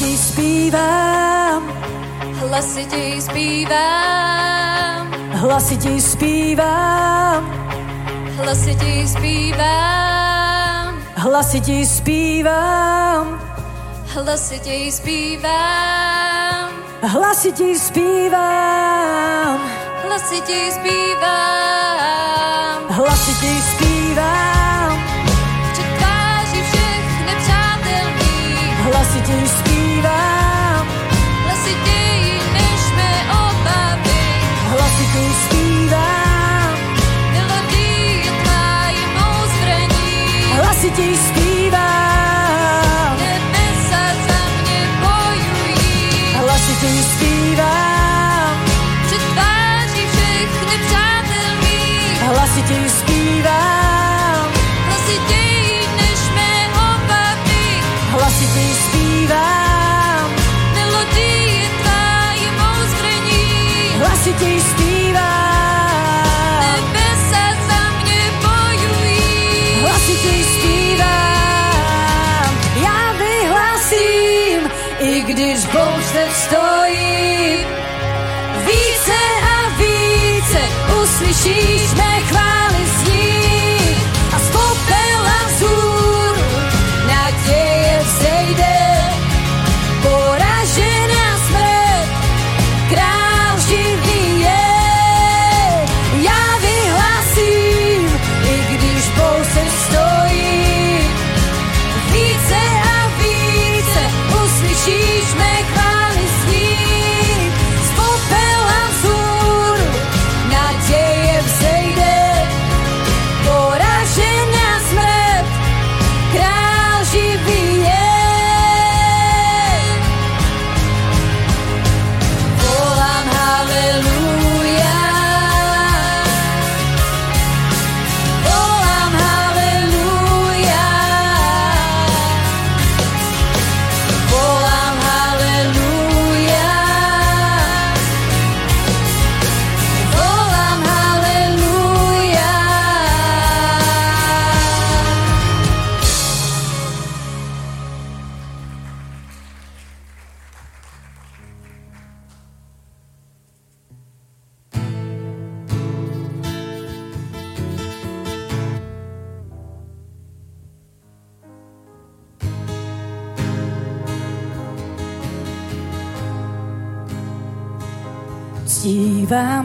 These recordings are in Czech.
Hlasitěji zpívám, Hlasitěji zpívám, hlasitěji zpívám, hlasitěji zpívám, hlasitěji zpívám, hlasitěji zpívám, hlasitěji zpívám, hlasitěji zpívám. hlasitěji zpívám, hlasitěji zpívám, hlasitěji než mé obavy. hlasitěji zpívám, Melodie tvá je mou zbraní, hlasitěji zpívám, nebesa za mě bojují. hlasitěji zpívám, Před tváří všech nepřátel mých, hlasitěji zpívám, hlasitěji zpívám, nebesa za mě bojují. hlasitě zpívám. Já vyhlásím, i když bouře stojí. Více a více uslyšíš mé chvály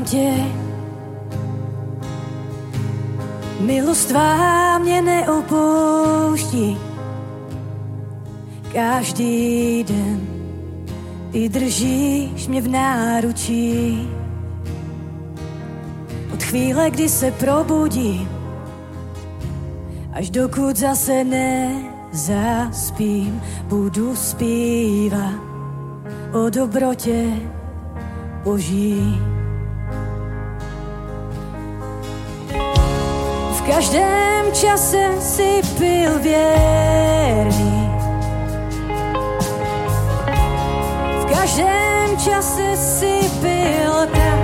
Tě, milost tvá mě neopouští. Každý den ty držíš mě v náručí. Od chvíle, kdy se probudím, až dokud zase nezaspím, budu zpívat o dobrotě Boží. V každém čase si byl věrný. V každém čase si byl tak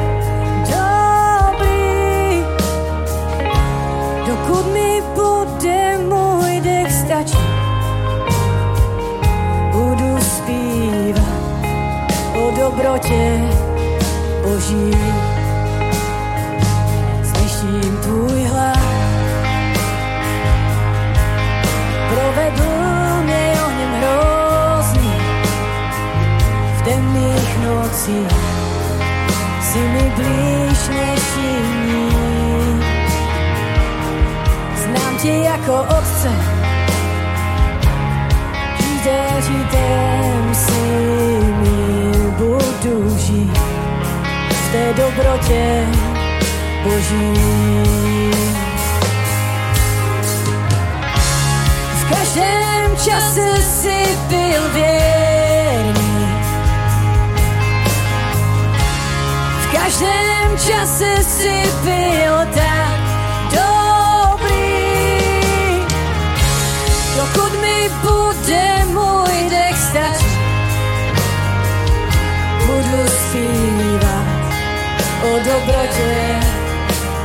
dobrý. Dokud mi bude můj dech stačit, budu zpívat o dobrotě Boží. Provedl mě o něm hrozný. V temných nocích si mi blíž než jiní. Znám tě jako otce, přítelem si mi budu žít v té dobrotě Boží. Každém čase si byl věrný. V každém čase si byl tak dobrý. Dokud mi bude můj dech stačit, budu zpívat o dobrotě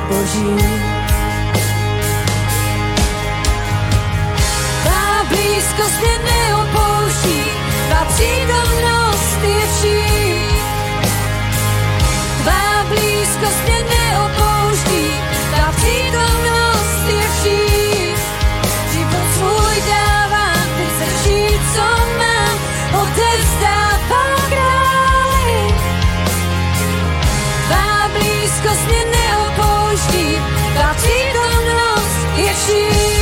Boží. láska svět neopouští, tvá přítomnost je vší. Tvá blízkost mě neopouští, tvá přítomnost je vší. Život svůj dávám, teď se žít, co mám, odevzdávám králi. Tvá blízkost mě neopouští, tvá přítomnost je vší.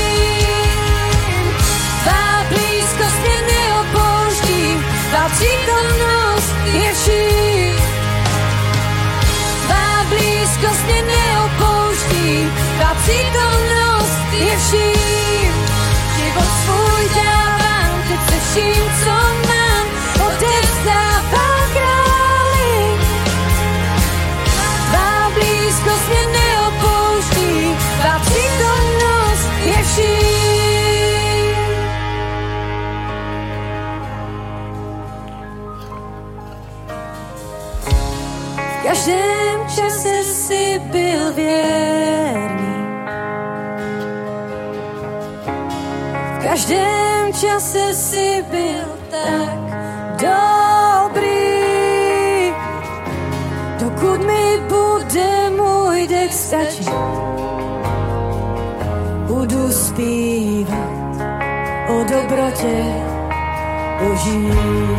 přítomnost je vším. Život svůj dávám teď se vším, co mě čase si byl tak dobrý. Dokud mi bude můj dech stačit, budu zpívat o dobrotě Boží.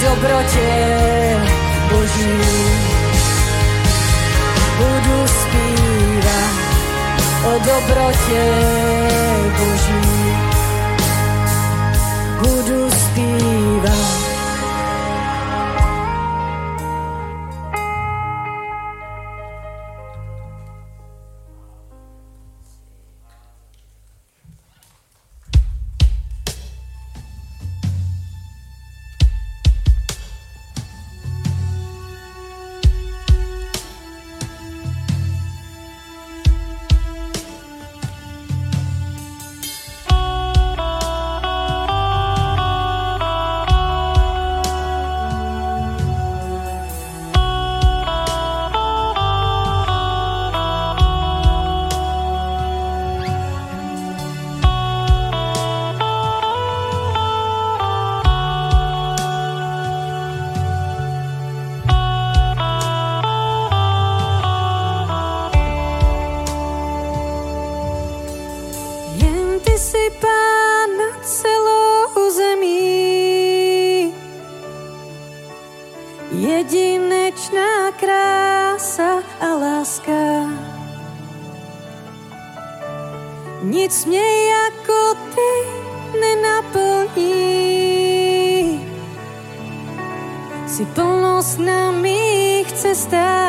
dobrotě boží. Budu zpívat o dobrotě boží. nic mě jako ty nenaplní. Si plnost na mých cestách.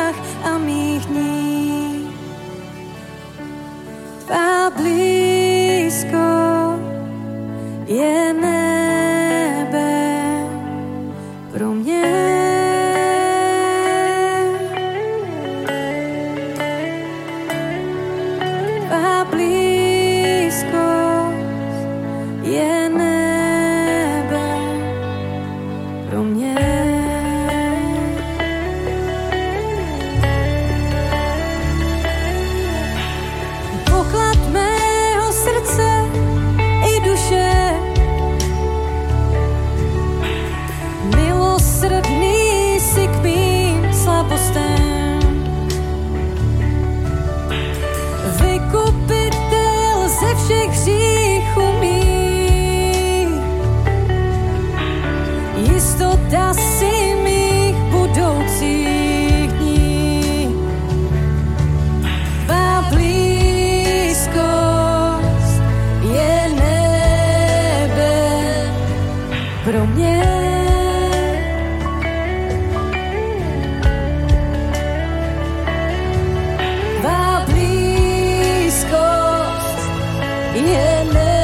jelene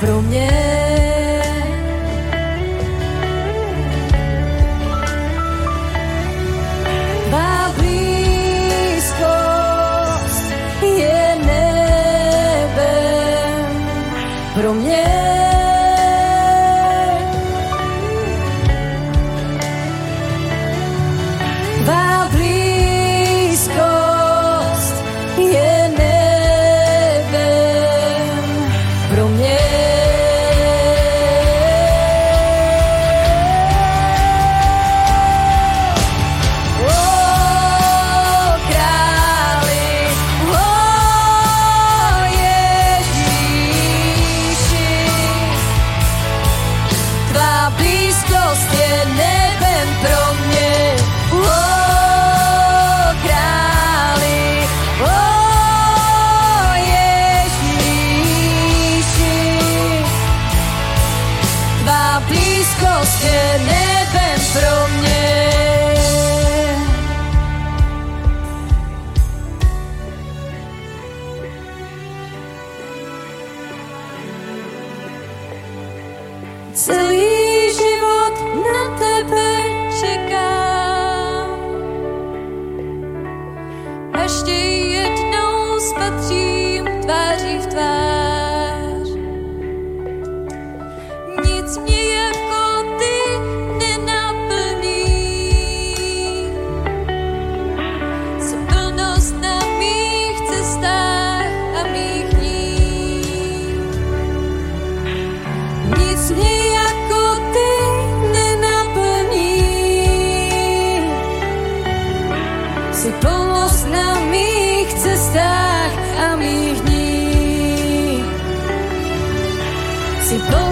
pro mě. Pro si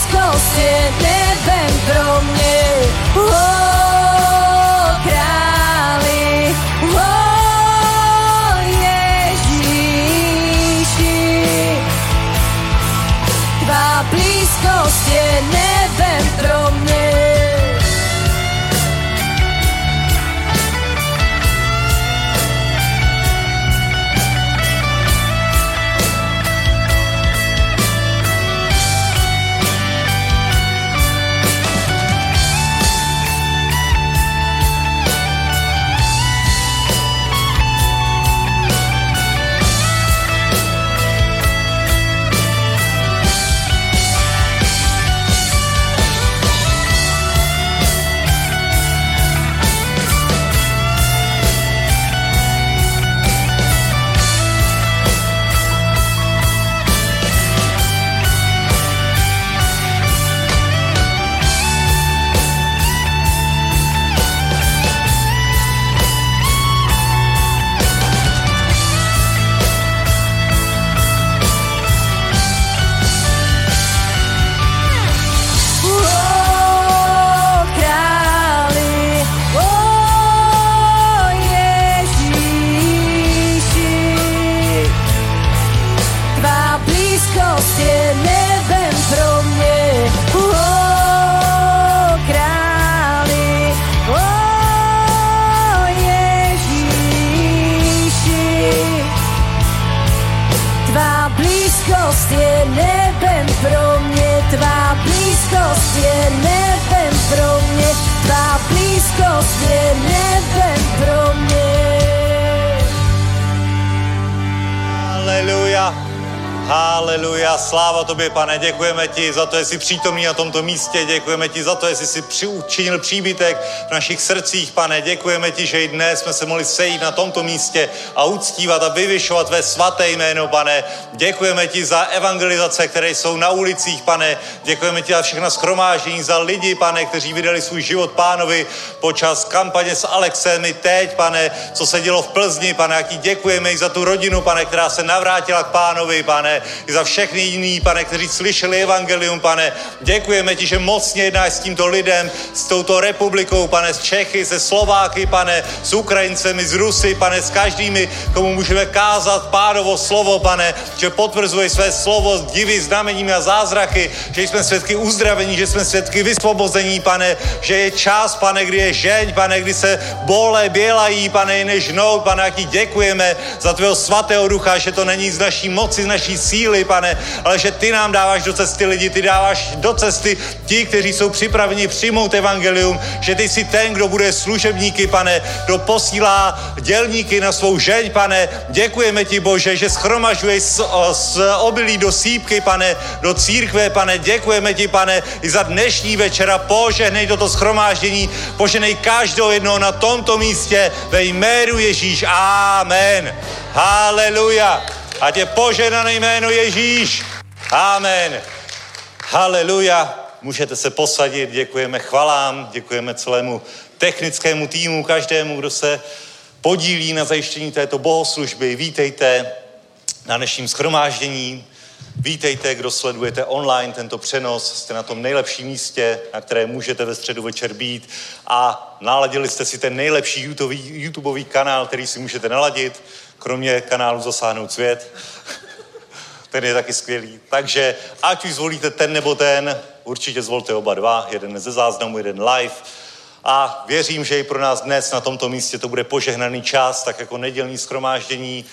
blízkost je nebem pro mě. Oh, králi, oh, Ježíši. Blízkost je sláva tobě, pane, děkujeme ti za to, že jsi přítomný na tomto místě, děkujeme ti za to, že jsi učinil příbytek v našich srdcích, pane, děkujeme ti, že i dnes jsme se mohli sejít na tomto místě a uctívat a vyvyšovat ve svaté jméno, pane. Děkujeme ti za evangelizace, které jsou na ulicích, pane. Děkujeme ti za všechna schromáždění, za lidi, pane, kteří vydali svůj život pánovi počas kampaně s Alexem i teď, pane, co se dělo v Plzni, pane, jak ti děkujeme i za tu rodinu, pane, která se navrátila k pánovi, pane, i za všechny jiný, pane, kteří slyšeli evangelium, pane. Děkujeme ti, že mocně jednáš s tímto lidem, s touto republikou, pane, s Čechy, se Slováky, pane, s Ukrajincemi, s Rusy, pane, s každými, komu můžeme kázat pánovo slovo, pane, že potvrzuje své slovo s divy, znameními a zázraky, že jsme svědky uzdravení, že jsme svědky vysvobození, pane, že je čas, pane, kdy je žeň, pane, kdy se bole bělají, pane, než žnout, pane, jak ti děkujeme za tvého svatého ducha, že to není z naší moci, z naší síly, pane, ale že ty nám dáváš do cesty lidi, ty dáváš do cesty ti, kteří jsou připraveni přijmout evangelium, že ty jsi ten, kdo bude služebníky, pane, kdo posílá dělníky na svou žeň, pane. Děkujeme ti, Bože, že schromažuješ z, z obilí do sípky, pane, do církve, pane. Děkujeme ti, pane, i za dnešní večera. Požehnej toto schromáždění, požehnej každého jednoho na tomto místě ve jménu Ježíš. Amen. Haleluja. A tě poženané jméno Ježíš. Amen. Haleluja. Můžete se posadit, děkujeme chvalám, děkujeme celému technickému týmu, každému, kdo se podílí na zajištění této bohoslužby. Vítejte na dnešním schromáždění. Vítejte, kdo sledujete online tento přenos. Jste na tom nejlepším místě, na které můžete ve středu večer být. A naladili jste si ten nejlepší YouTubeový, YouTubeový kanál, který si můžete naladit, kromě kanálu Zasáhnout svět. Ten je taky skvělý. Takže ať už zvolíte ten nebo ten, určitě zvolte oba dva, jeden ze záznamu, jeden live a věřím, že i pro nás dnes na tomto místě to bude požehnaný čas, tak jako nedělní schromáždění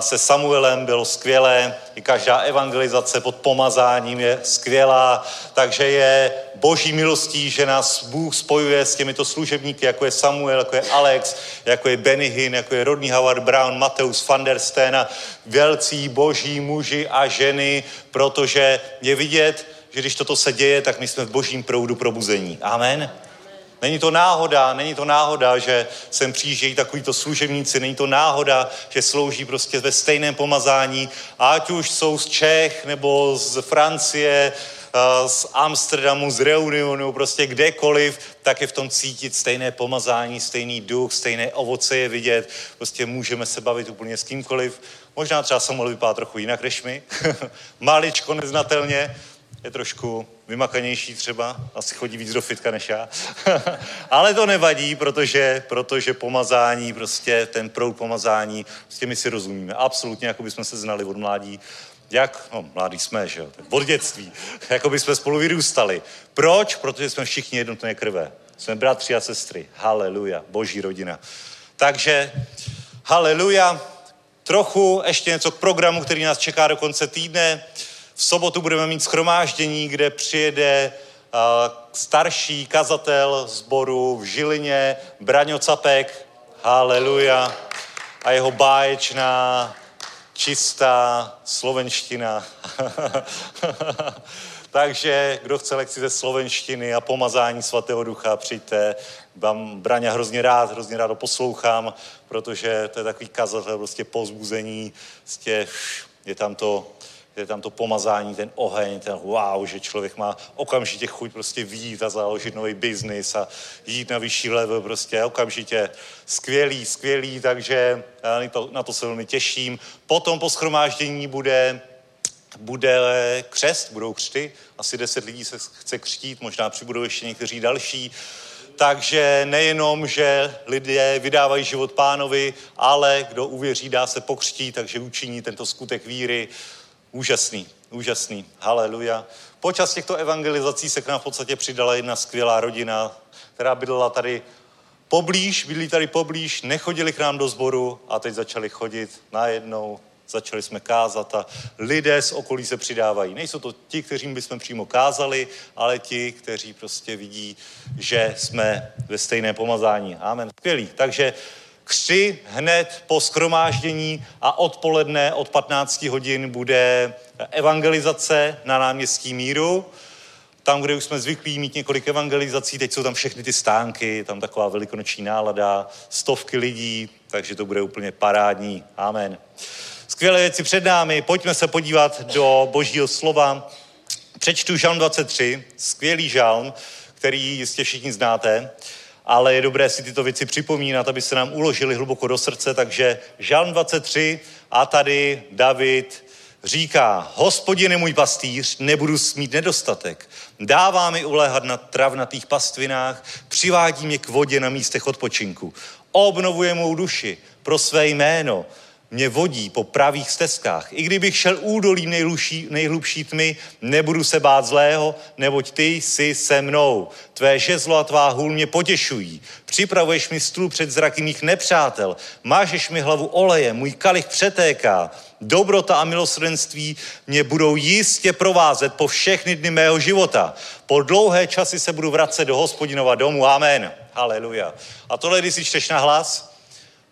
se Samuelem bylo skvělé, i každá evangelizace pod pomazáním je skvělá, takže je boží milostí, že nás Bůh spojuje s těmito služebníky, jako je Samuel, jako je Alex, jako je Benny Hinn, jako je Rodney Howard Brown, Mateus van der Steen a velcí boží muži a ženy, protože je vidět, že když toto se děje, tak my jsme v božím proudu probuzení. Amen. Není to náhoda, není to náhoda, že sem přijíždějí takovýto služebníci, není to náhoda, že slouží prostě ve stejném pomazání, ať už jsou z Čech nebo z Francie, eh, z Amsterdamu, z Reunionu, prostě kdekoliv, tak je v tom cítit stejné pomazání, stejný duch, stejné ovoce je vidět. Prostě můžeme se bavit úplně s kýmkoliv. Možná třeba Samuel vypadá trochu jinak než my. Maličko neznatelně, je trošku vymakanější třeba, asi chodí víc do fitka než já. Ale to nevadí, protože, protože pomazání, prostě ten proud pomazání, prostě my si rozumíme. Absolutně, jako bychom se znali od mládí. Jak? No, mládí jsme, že jo? Od dětství. jako by jsme spolu vyrůstali. Proč? Protože jsme všichni jednotné krve. Jsme bratři a sestry. Haleluja. Boží rodina. Takže, haleluja. Trochu ještě něco k programu, který nás čeká do konce týdne. V sobotu budeme mít schromáždění, kde přijede uh, starší kazatel sboru v Žilině, Braňo Capek, haleluja, a jeho báječná, čistá slovenština. Takže kdo chce lekci ze slovenštiny a pomazání svatého ducha, přijďte. Vám Braňa hrozně rád, hrozně rád ho poslouchám, protože to je takový kazatel, prostě pozbuzení, je tam to je tam to pomazání, ten oheň, ten wow, že člověk má okamžitě chuť prostě výjít a založit nový biznis a jít na vyšší level prostě okamžitě. Skvělý, skvělý, takže na to se velmi těším. Potom po schromáždění bude bude křest, budou křty, asi deset lidí se chce křtít, možná přibudou ještě někteří další. Takže nejenom, že lidé vydávají život pánovi, ale kdo uvěří, dá se pokřtít, takže učiní tento skutek víry. Úžasný, úžasný. Haleluja. Počas těchto evangelizací se k nám v podstatě přidala jedna skvělá rodina, která bydlela tady poblíž, bydlí tady poblíž, nechodili k nám do sboru a teď začali chodit najednou, začali jsme kázat a lidé z okolí se přidávají. Nejsou to ti, kterým bychom přímo kázali, ale ti, kteří prostě vidí, že jsme ve stejné pomazání. Amen. Skvělý. Takže Kři hned po schromáždění a odpoledne od 15 hodin bude evangelizace na náměstí Míru. Tam, kde už jsme zvyklí mít několik evangelizací, teď jsou tam všechny ty stánky, tam taková velikonoční nálada, stovky lidí, takže to bude úplně parádní. Amen. Skvělé věci před námi, pojďme se podívat do božího slova. Přečtu žalm 23, skvělý žalm, který jistě všichni znáte, ale je dobré si tyto věci připomínat, aby se nám uložili hluboko do srdce, takže žalm 23 a tady David říká, hospodin je můj pastýř, nebudu smít nedostatek. Dává mi uléhat na travnatých pastvinách, přivádí mě k vodě na místech odpočinku. Obnovuje mou duši pro své jméno mě vodí po pravých stezkách. I kdybych šel údolí nejhlubší, nejhlubší tmy, nebudu se bát zlého, neboť ty jsi se mnou. Tvé žezlo a tvá hůl mě potěšují. Připravuješ mi stůl před zraky mých nepřátel. Mážeš mi hlavu oleje, můj kalich přetéká. Dobrota a milosrdenství mě budou jistě provázet po všechny dny mého života. Po dlouhé časy se budu vracet do hospodinova domu. Amen. Haleluja. A tohle, když si čteš na hlas,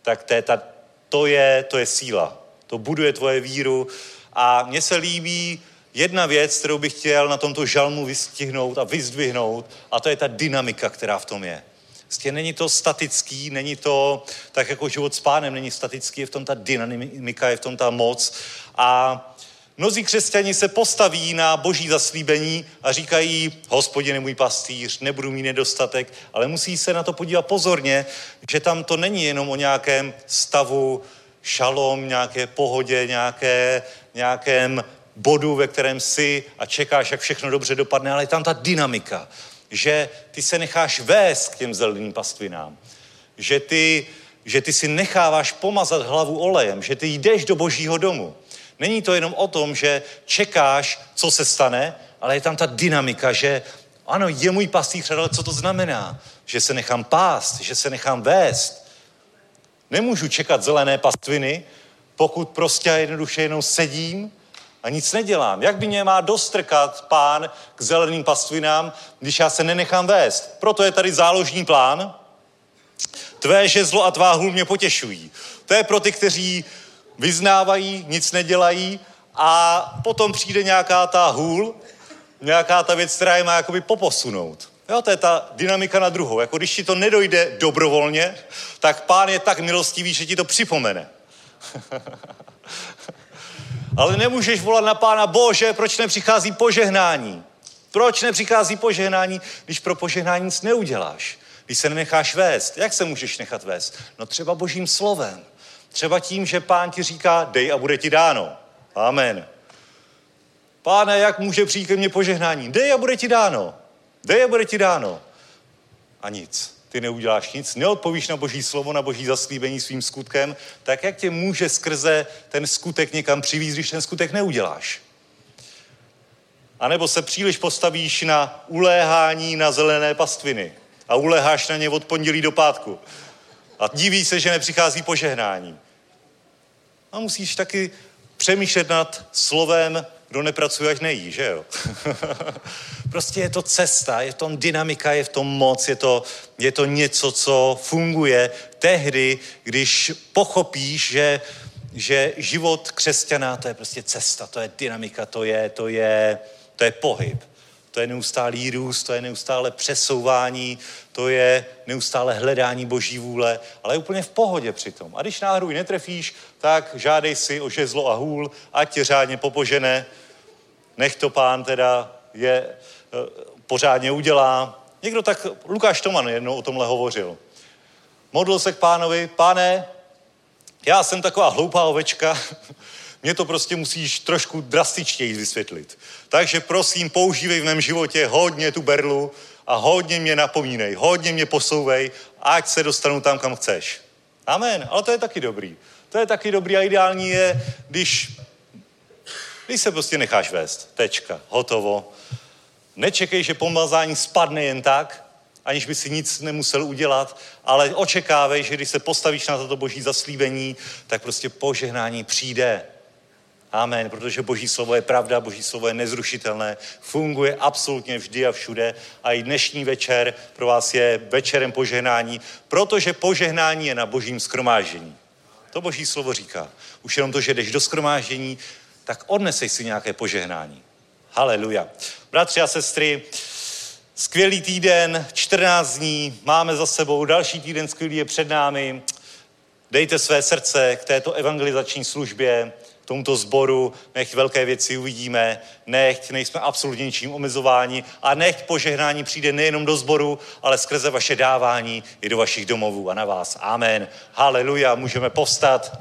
tak to je ta to je, to je síla. To buduje tvoje víru. A mně se líbí jedna věc, kterou bych chtěl na tomto žalmu vystihnout a vyzdvihnout, a to je ta dynamika, která v tom je. Vlastně není to statický, není to tak jako život s pánem, není statický, je v tom ta dynamika, je v tom ta moc. A mnozí křesťani se postaví na boží zaslíbení a říkají, hospodin je můj pastýř, nebudu mít nedostatek, ale musí se na to podívat pozorně, že tam to není jenom o nějakém stavu šalom, nějaké pohodě, nějaké, nějakém bodu, ve kterém jsi a čekáš, jak všechno dobře dopadne, ale je tam ta dynamika, že ty se necháš vést k těm zeleným pastvinám, že ty, že ty si necháváš pomazat hlavu olejem, že ty jdeš do božího domu. Není to jenom o tom, že čekáš, co se stane, ale je tam ta dynamika, že ano, je můj pastýř, ale co to znamená? Že se nechám pást, že se nechám vést. Nemůžu čekat zelené pastviny, pokud prostě jednoduše jenom sedím a nic nedělám. Jak by mě má dostrkat pán k zeleným pastvinám, když já se nenechám vést? Proto je tady záložní plán. Tvé žezlo a tvá hůl mě potěšují. To je pro ty, kteří vyznávají, nic nedělají a potom přijde nějaká ta hůl, nějaká ta věc, která je má jakoby poposunout. Jo, to je ta dynamika na druhou. Jako když ti to nedojde dobrovolně, tak pán je tak milostivý, že ti to připomene. Ale nemůžeš volat na pána, bože, proč nepřichází požehnání? Proč nepřichází požehnání, když pro požehnání nic neuděláš? Když se nenecháš vést. Jak se můžeš nechat vést? No třeba božím slovem. Třeba tím, že pán ti říká, dej a bude ti dáno. Amen. Páne, jak může přijít ke mně požehnání? Dej a bude ti dáno. Dej a bude ti dáno. A nic. Ty neuděláš nic, neodpovíš na boží slovo, na boží zaslíbení svým skutkem, tak jak tě může skrze ten skutek někam přivízt, když ten skutek neuděláš? A nebo se příliš postavíš na uléhání na zelené pastviny a uléháš na ně od pondělí do pátku. A diví se, že nepřichází požehnání. A musíš taky přemýšlet nad slovem, kdo nepracuje, až nejí, že jo? prostě je to cesta, je v tom dynamika, je v tom moc, je to, je to něco, co funguje tehdy, když pochopíš, že, že život křesťana to je prostě cesta, to je dynamika, to je, to je, to je pohyb. To je neustálý růst, to je neustále přesouvání, to je neustále hledání boží vůle, ale je úplně v pohodě přitom. A když náhodou netrefíš, tak žádej si o žezlo a hůl, ať tě řádně popožené, nech to pán teda je, eh, pořádně udělá. Někdo tak, Lukáš Toman jednou o tomhle hovořil. Modlil se k pánovi, pane, já jsem taková hloupá ovečka, mě to prostě musíš trošku drastičtěji vysvětlit. Takže prosím, používej v mém životě hodně tu berlu a hodně mě napomínej, hodně mě posouvej, ať se dostanu tam, kam chceš. Amen. Ale to je taky dobrý. To je taky dobrý a ideální je, když, když se prostě necháš vést. Tečka. Hotovo. Nečekej, že pomazání spadne jen tak, aniž by si nic nemusel udělat, ale očekávej, že když se postavíš na toto boží zaslíbení, tak prostě požehnání přijde. Amen, protože Boží slovo je pravda, Boží slovo je nezrušitelné, funguje absolutně vždy a všude a i dnešní večer pro vás je večerem požehnání, protože požehnání je na Božím skromáždění. To Boží slovo říká. Už jenom to, že jdeš do skromáždění, tak odneseš si nějaké požehnání. Haleluja. Bratři a sestry, skvělý týden, 14 dní, máme za sebou, další týden skvělý je před námi. Dejte své srdce k této evangelizační službě, tomuto sboru, nech velké věci uvidíme, nech nejsme absolutně ničím omezováni a nech požehnání přijde nejenom do sboru, ale skrze vaše dávání i do vašich domovů a na vás. Amen. Haleluja, můžeme povstat.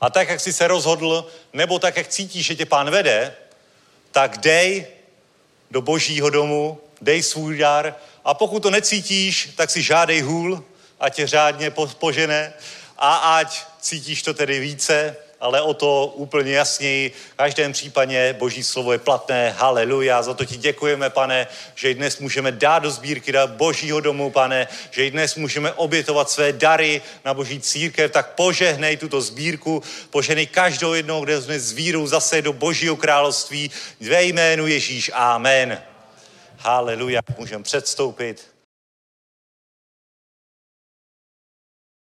A tak, jak jsi se rozhodl, nebo tak, jak cítíš, že tě pán vede, tak dej do božího domu, dej svůj dar a pokud to necítíš, tak si žádej hůl, ať tě řádně po- požene a ať cítíš to tedy více, ale o to úplně jasněji. V každém případě boží slovo je platné. Haleluja. Za to ti děkujeme, pane, že i dnes můžeme dát do sbírky do božího domu, pane, že i dnes můžeme obětovat své dary na boží církev, tak požehnej tuto sbírku, požehnej každou jednou, kde jsme s vírou zase do božího království. Ve jménu Ježíš. Amen. Haleluja. Můžeme předstoupit.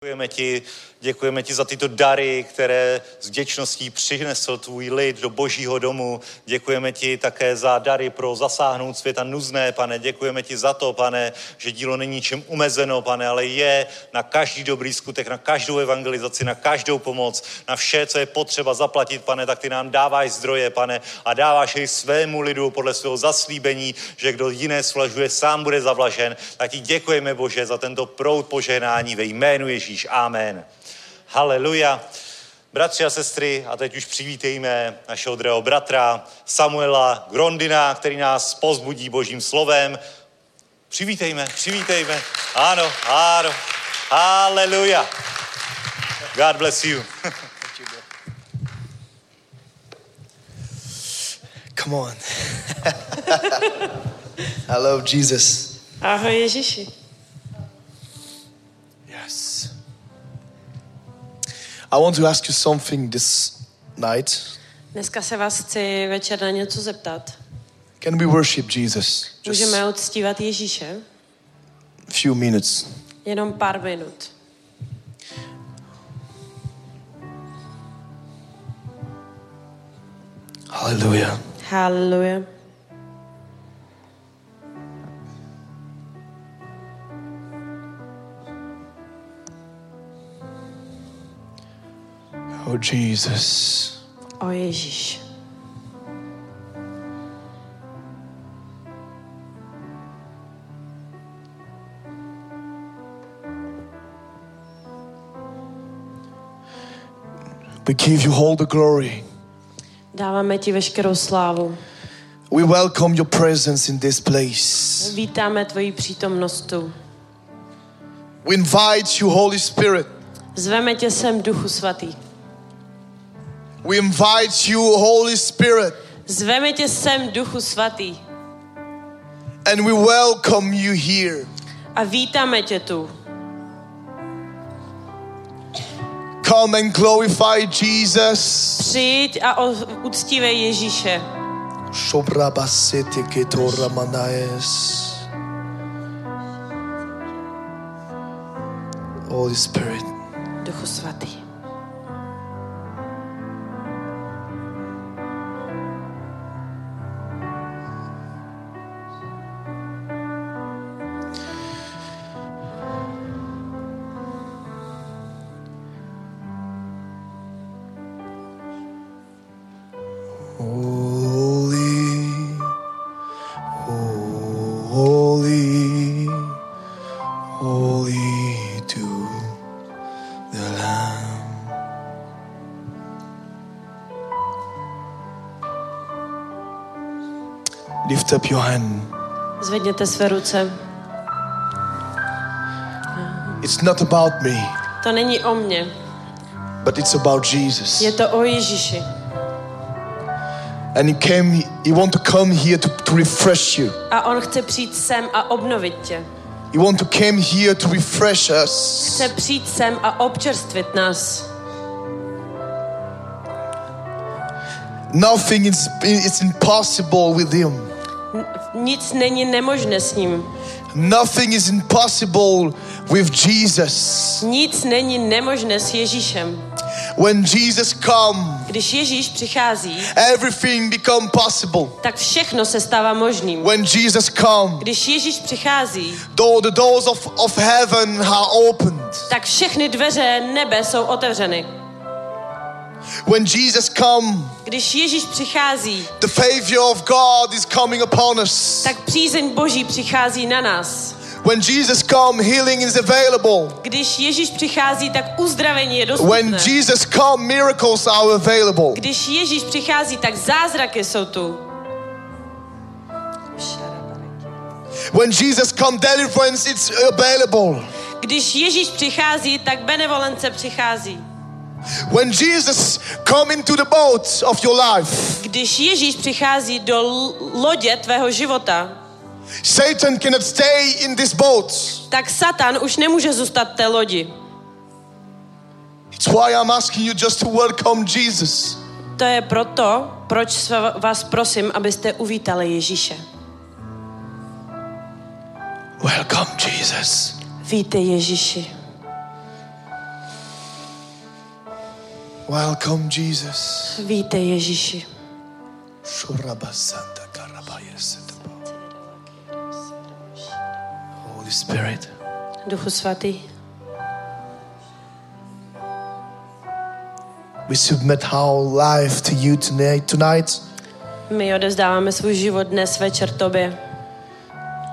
Děkujeme ti, děkujeme ti za tyto dary, které s vděčností přinesl tvůj lid do božího domu. Děkujeme ti také za dary pro zasáhnout světa nuzné, pane. Děkujeme ti za to, pane, že dílo není ničem omezeno, pane, ale je na každý dobrý skutek, na každou evangelizaci, na každou pomoc, na vše, co je potřeba zaplatit, pane, tak ty nám dáváš zdroje, pane, a dáváš jej svému lidu podle svého zaslíbení, že kdo jiné svlažuje, sám bude zavlažen. Tak ti děkujeme, Bože, za tento proud požehnání ve jménu Ježíš. Amen. Haleluja. Bratři a sestry, a teď už přivítejme našeho druhého bratra Samuela Grondina, který nás pozbudí božím slovem. Přivítejme, přivítejme. Ano, ano. Haleluja. God bless you. Come on. I love Jesus. Ahoj Ježíši. I want to ask you something this night. Dneska se vás chci večer na něco zeptat. Can we worship Jesus? Just Můžeme uctívat Ježíše? a few minutes. Jenom pár minut. Hallelujah. Haleluja. Oh, Jesus. O Ježíš. We give you all the glory. Dáváme ti veškerou slávu. We welcome your presence in this place. Vítáme tvoji přítomnost tu. We invite you, Holy Spirit. Zveme tě sem, Duchu Svatý. We invite you, Holy Spirit. Zveme tě sem, Duchu Svatý. And we welcome you here. A vítáme tě tu. Come and glorify Jesus. Přijď a uctívej Ježíše. Shobrabasete ketora manaes. Holy Spirit. Duchu Svatý. Lift up your hand. Zvedněte své ruce. It's not about me, To není o mně, but it's about Jesus. je to o Ježíši. And he came, he want to come here to, to refresh you. A on chce přijít sem a obnovit tě. He want to come here to refresh us. Chce přijít sem a občerstvit nás. Nothing is, is impossible with Him. Nic není nemožné s ním. Nothing is impossible with Jesus. Nic není nemožné s Ježíšem. When Jesus come, Když Ježíš přichází, everything become possible. tak všechno se stává možným. When Jesus come, Když Ježíš přichází, though the doors of, of heaven are opened. tak všechny dveře nebe jsou otevřeny. When Jesus come, Když Ježíš přichází, the favor of God is coming upon us. tak přízeň Boží přichází na nás. When Jesus come, healing is available. Když Ježíš přichází, tak uzdravení je When dostupné. Jesus come, miracles are available. Když Ježíš přichází, tak zázraky jsou tu. When Jesus come, deliverance is available. Když Ježíš přichází, tak benevolence přichází. When Jesus come into the boat of your life, Když Ježíš přichází do lodě tvého života, Satan cannot stay in this boat. tak Satan už nemůže zůstat v té lodi. It's why I'm asking you just to welcome Jesus. To je proto, proč vás prosím, abyste uvítali Ježíše. Welcome Jesus. Vítej Ježíši. Welcome Jesus. Vítej Ježíši. Holy Spirit, Duchu svatý, we submit our life to you tonight. Tonight, my odezdáváme svůj život dnes večer tobě.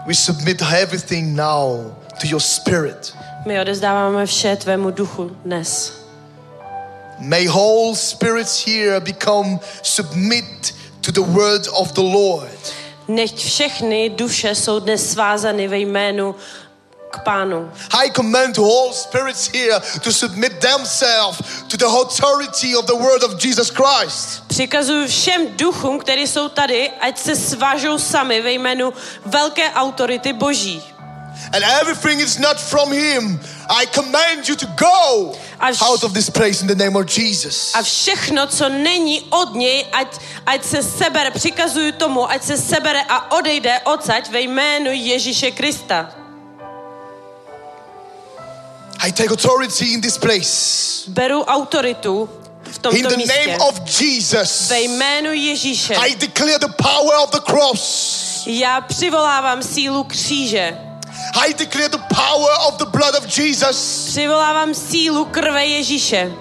we submit everything now to your Spirit. My odezdáváme vše tvému duchu dnes. May whole spirits here become submit to the word of the Lord. Nechť všechny duše jsou dnes svázány ve jménu k pánu. I command all spirits here to submit themselves to the authority of the word of Jesus Christ. Přikazuju všem duchům, kteří jsou tady, ať se svážou sami ve jménu velké autority Boží. And everything is not from him. I command you to go vš- out of this place in the name of Jesus. A všechno, co není od něj, ať, ať se sebere, přikazuju tomu, ať se sebere a odejde odsaď ve jménu Ježíše Krista. I take authority in this place. Beru autoritu v In tomto the místě. name of Jesus. Ve jménu Ježíše. I declare the power of the cross. Já přivolávám sílu kříže. I declare the power of the blood of Jesus. Přivolávám sílu krve Ježíše.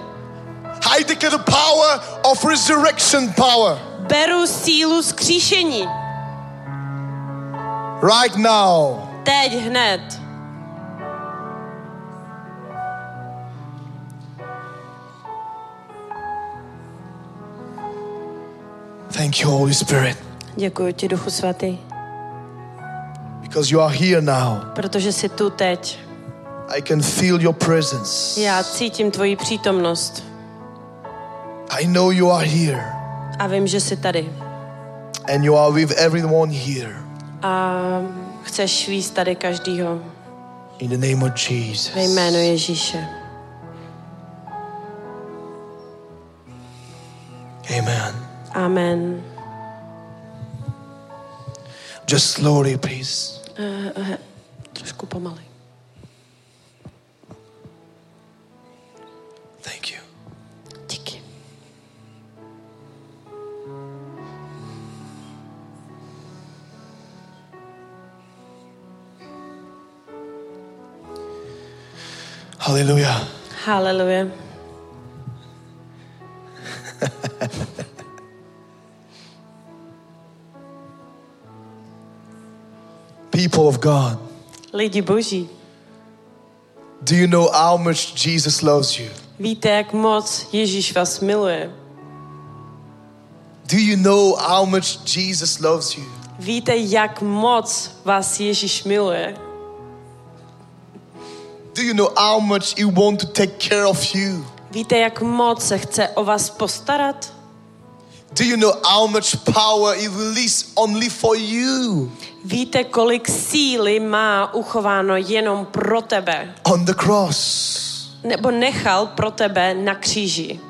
I declare the power of resurrection power. Beru sílu skříšení. Right now. Teď hned. Thank you, Holy Spirit. Děkuji ti, Duchu Svatý, Because you are here now. protože jsi tu teď. I can feel your presence. Já cítím tvoji přítomnost I know you are here. a vím, že jsi tady. And you are with everyone here. A chceš víc tady každýho In the name of Jesus. ve jménu Ježíše. Amen. Amen. Just slowly, please. Trošku pomalej. Thank you. Díky. Hallelujah. Haleluja. People of God, Lidi boží, do you know how much Jesus loves you? víte, jak moc Ježíš vás miluje. Do you know how much Jesus loves you? Víte, jak moc vás Ježíš miluje. Do you know how much He wants to take care of you? Víte, jak moc se chce o vás postarat? Do you know how much power He released only for you Víte, kolik síly má uchováno jenom pro tebe? on the cross? Nebo nechal pro tebe na kříži?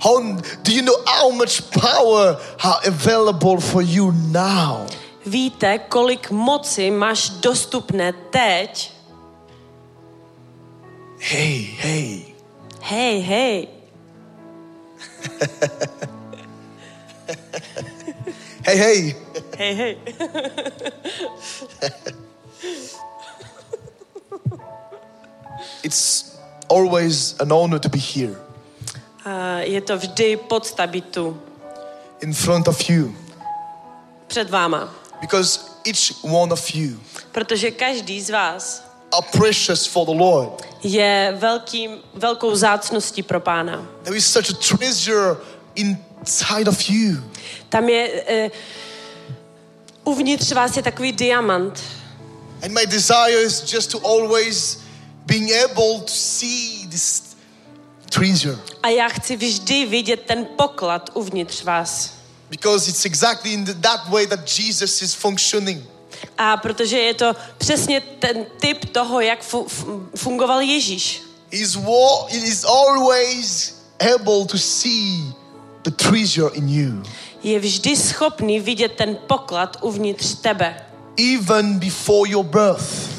How do you know how much power are available for you now? Víte, kolik moci máš dostupné teď? Hey, hey. Hej, hej. Hey, hey. Hej, hej. It's always an honor to be here A je to vždy podsta být tu in front of you před váma. because each one of you Protože každý z vás are precious for the Lord. je velkým, velkou zácností pro pána. There is such a treasure inside of you. Tam je, uh, uvnitř vás je takový diamant. And my desire is just to always being able to see this treasure A já chci vždy vidět ten poklad uvnitř vás. because it's exactly in that way that Jesus is functioning. A protože je to přesně ten typ toho, jak fu- fu- fungoval Ježíš. He's, he is always able to see the treasure in you, Je vždy schopný vidět ten poklad uvnitř tebe. even before your birth.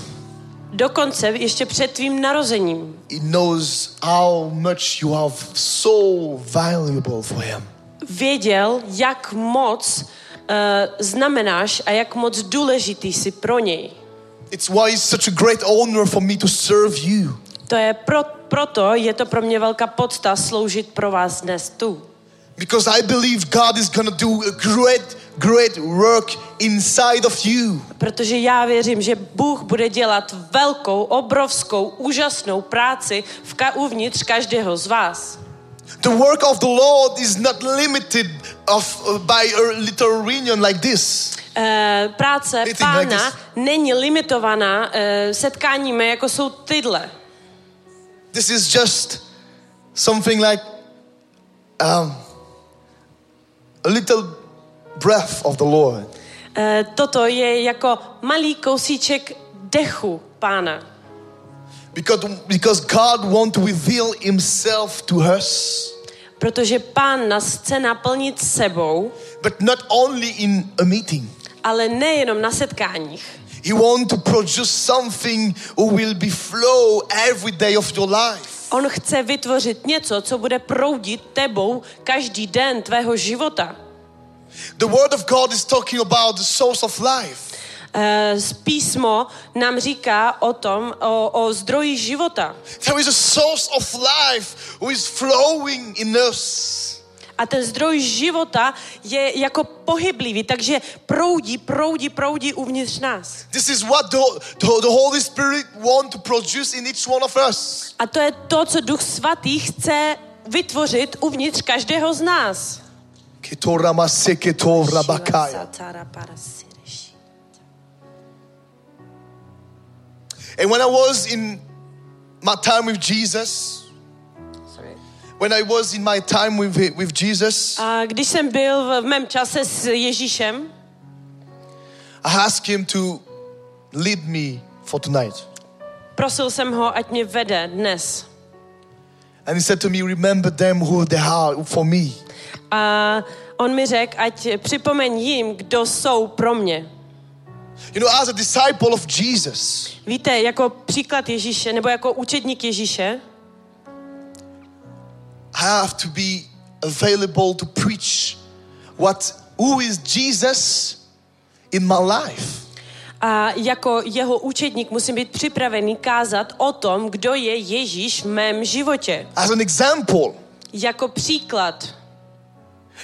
Dokonce ještě před tvým narozením. He knows how much you are so valuable for Him. Věděl, jak moc znamenáš a jak moc důležitý jsi pro něj. It's why it's such a great honor for me to serve you. To je pro, proto je to pro mě velká podsta sloužit pro vás dnes tu. Because I believe God is gonna do a great, great work inside of you. Protože já věřím, že Bůh bude dělat velkou, obrovskou, úžasnou práci v ka- uvnitř každého z vás. The work of the Lord is not limited of, uh, by a little reunion like this. Eh, práce Anything like pána this? není limitovaná eh, setkáními, jako jsou tyhle. This is just something like um, a little breath of the Lord. Eh, toto je jako malý kousíček dechu pána. Because, because God wants to reveal Himself to us, Protože pán nás chce naplnit sebou, but not only in a meeting. ale nejenom na setkáních. He wants to produce something who will be flow every day of your life. On chce vytvořit něco, co bude proudit tebou každý den tvého života. The Word of God is talking about the source of life. Z písmo nám říká o tom, o, o zdroji života. There is a source of life who is flowing in us. A ten zdroj života je jako pohyblivý, takže proudí, proudí, proudí uvnitř nás. This is what the, the, the Holy Spirit want to produce in each one of us. A to je to, co Duch Svatý chce vytvořit uvnitř každého z nás. Ketorama seketora bakaya. And when I was in my time with Jesus, when I was in my time with, with Jesus, A když jsem byl v mém čase s Ježíšem, I asked him to lead me for tonight. prosil jsem ho, ať mě vede dnes. And he said to me, Remember them who they are for me. A on mi řekl, ať připomeň jim, kdo jsou pro mě. You know, as a disciple of Jesus, Víte, jako příklad Ježíše, nebo jako učedník Ježíše, I have to be available to preach what who is Jesus in my life. a jako jeho učedník musím být připravený kázat o tom, kdo je Ježíš v mém životě. As an example, Jako příklad.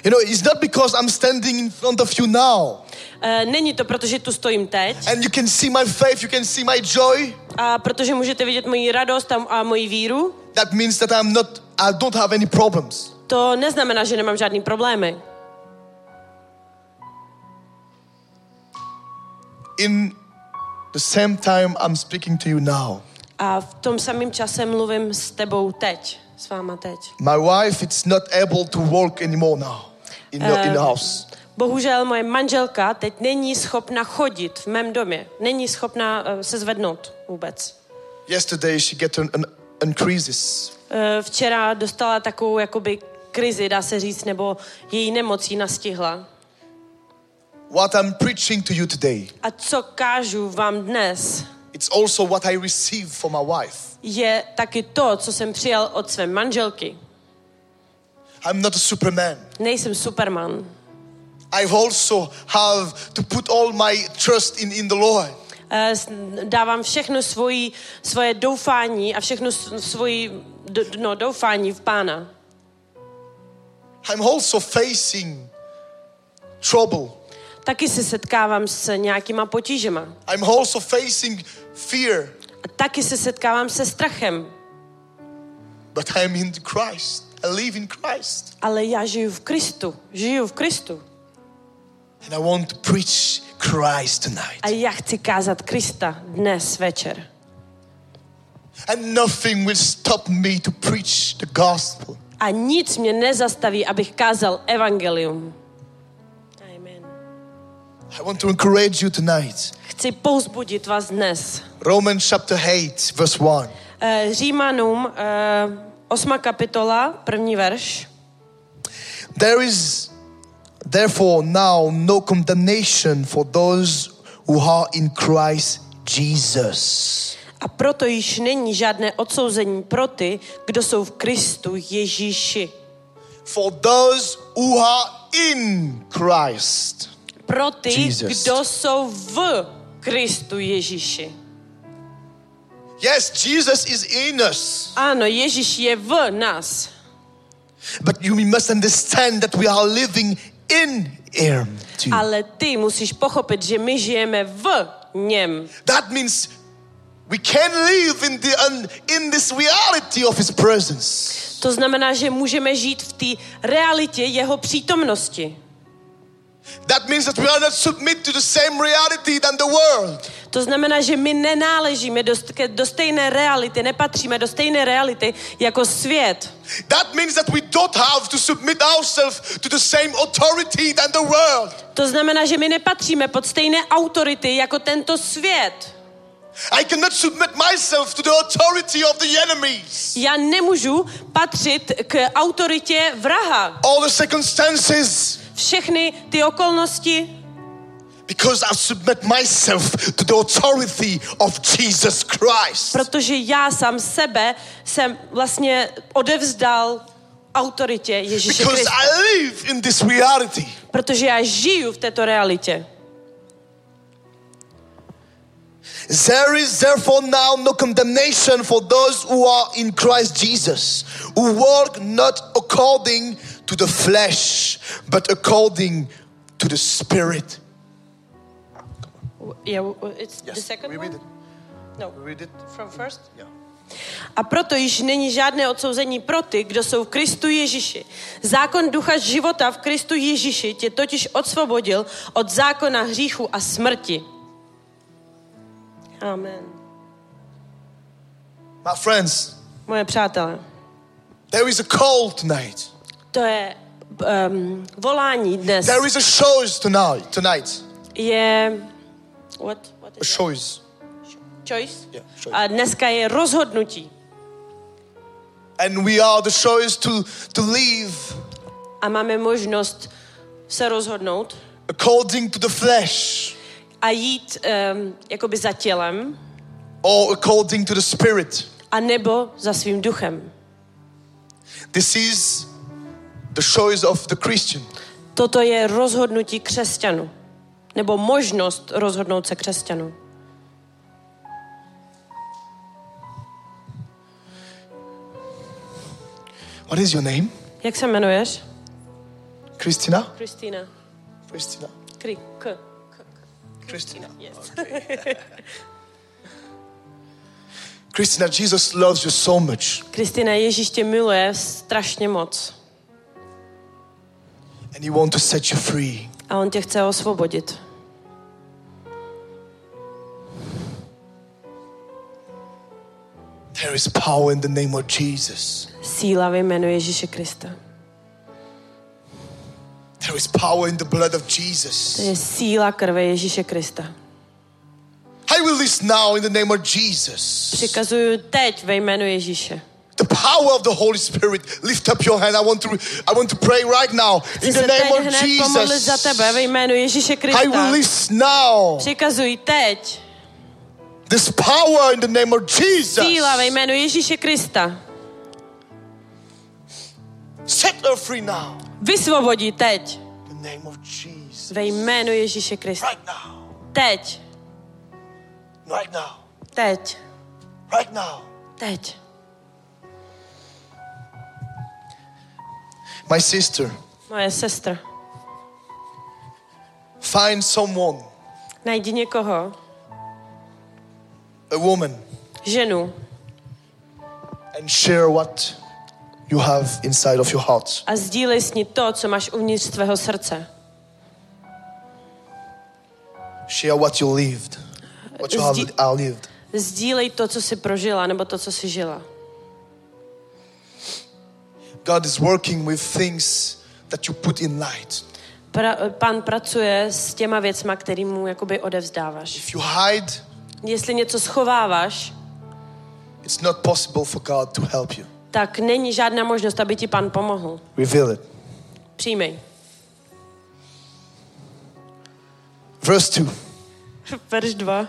You know, it's not because I'm standing in front of you now E, Není to, protože tu stojím teď, and you can see my faith, you can see my joy. a protože můžete vidět moji radost a, a moji víru, That means that I'm not, I don't have any problems. to neznamená, že nemám žádný problémy. In the same time I'm speaking to you now, A v tom samém čase mluvím s tebou teď, s váma teď. my wife is not able to walk anymore now in the, in the house. Bohužel moje manželka teď není schopna chodit v mém domě. Není schopna eh, se zvednout vůbec. Yesterday she get an, an, an crisis Eh, Včera dostala takovou jakoby krizi, dá se říct, nebo její nemocí nastihla. What I'm preaching to you today, A co kážu vám dnes, it's also what I received from my wife. je taky to, co jsem přijal od své manželky. I'm not a superman. Nejsem superman. I also have to put all my trust in, in the Lord. Eh, Dávám všechno svoji, svoje doufání a všechno svoji no, doufání v Pána. I'm also facing trouble. Taky se setkávám s nějakýma potížema. I'm also facing fear. A taky se setkávám se strachem. But I'm in Christ. I live in Christ. Ale já žiju v Kristu. Žiju v Kristu. And I want to preach Christ tonight. A já chci kázat Krista dnes večer. And nothing will stop me to preach the gospel. A nic mě nezastaví, abych kázal evangelium. I want to encourage you tonight. Chci pouzbudit vás dnes. Romans chapter 8, verse 1. Eh, Římanům, eh, 8. kapitola, první verš. There is therefore now no condemnation for those who are in Christ Jesus. A proto již není žádné odsouzení pro ty, kdo jsou v Kristu Ježíši. For those who are in Christ. Pro ty, Jesus. kdo jsou v Kristu Ježíši. Yes, Jesus is in us. Ano, Ježíš je v nás. But you must understand that we are living in Him too. Ale ty musíš pochopit, že my žijeme v něm. That means we can live in, the, in this reality of His presence. To znamená, že můžeme žít v té realitě jeho přítomnosti. That means that we are not submit to the same reality than the world. To znamená, že my nenáležíme do, ke- do stejné reality, nepatříme do stejné reality jako svět. That means that we don't have to submit ourselves to the same authority than the world. To znamená, že my nepatříme pod stejné autority jako tento svět. I cannot submit myself to the authority of the enemies. Já nemůžu patřit k autoritě vraha. All the circumstances Všechny ty okolnosti, because I submit myself to the authority of Jesus Christ. protože já sám sebe jsem vlastně odevzdal autoritě Ježíše Because Krista. I live in this reality. Protože já žiju v této realitě. There is therefore now no condemnation for those who are in Christ Jesus, who walk not according to the flesh, but according to the Spirit. Yeah, it's the second we one? it. No, We read it. from first? Yeah. A proto již není žádné odsouzení pro ty, kdo jsou v Kristu Ježíši. Zákon ducha života v Kristu Ježíši tě totiž odsvobodil od zákona hříchu a smrti. Amen. My friends, Moje přátelé, there is a call tonight. To je um, volání dnes. There is a choice tonight. Tonight, Je... What? What a is choice. choice? Yeah, choice. A dneska je rozhodnutí. And we are the choice to, to live A máme možnost se rozhodnout according to the flesh a jít um, jakoby za tělem, or according to the Spirit. a nebo za svým duchem. This is the choice of the Christian. Toto je rozhodnutí křesťanů. Nebo možnost rozhodnout se křesťanů. What is your name? Jak se jmenuješ? Christina? Kristýna. Christina. Kry, k. k, k. Christina. Yes. Christina, Jesus loves you so much. Kristýna, Ježíš tě miluje strašně moc. And he wants to set you free. A on tě chce osvobodit. There is power in the name of Jesus. Síla ve jménu Ježíše Krista. There is power in the blood of To Jesus. je síla krve Ježíše Krista. I will list now in the name of Jesus. Přikazuju teď ve jménu Ježíše. The power of the Holy Spirit. Lift up your hand. I want to I want to pray right now. In the name of za Jesus. tebe ve jménu Ježíše I release now Přikazuj teď this power in the name of síla ve Jesus. jménu Ježíše Krista. Set her free now. Vysvobodí teď In the name of Jesus. ve jménu Ježíše Krista. Right now. Teď, Right now. teď, Right now. teď. My sister, Moje sestra, find someone, najdi někoho, a woman, ženu and share what you have inside of your heart. a sdílej s ní to, co máš uvnitř tvého srdce. Share what you lived. What you have uh, lived. Sdílej to, co jsi prožila, nebo to, co jsi žila. God is working with things that you put in light. Pra, pán pracuje s těma věcma, který mu jakoby odevzdáváš. If you hide, Jestli něco schováváš, it's not possible for God to help you. tak není žádná možnost, aby ti pán pomohl. Reveal it. Přijmej. Verse 2. Verš 2.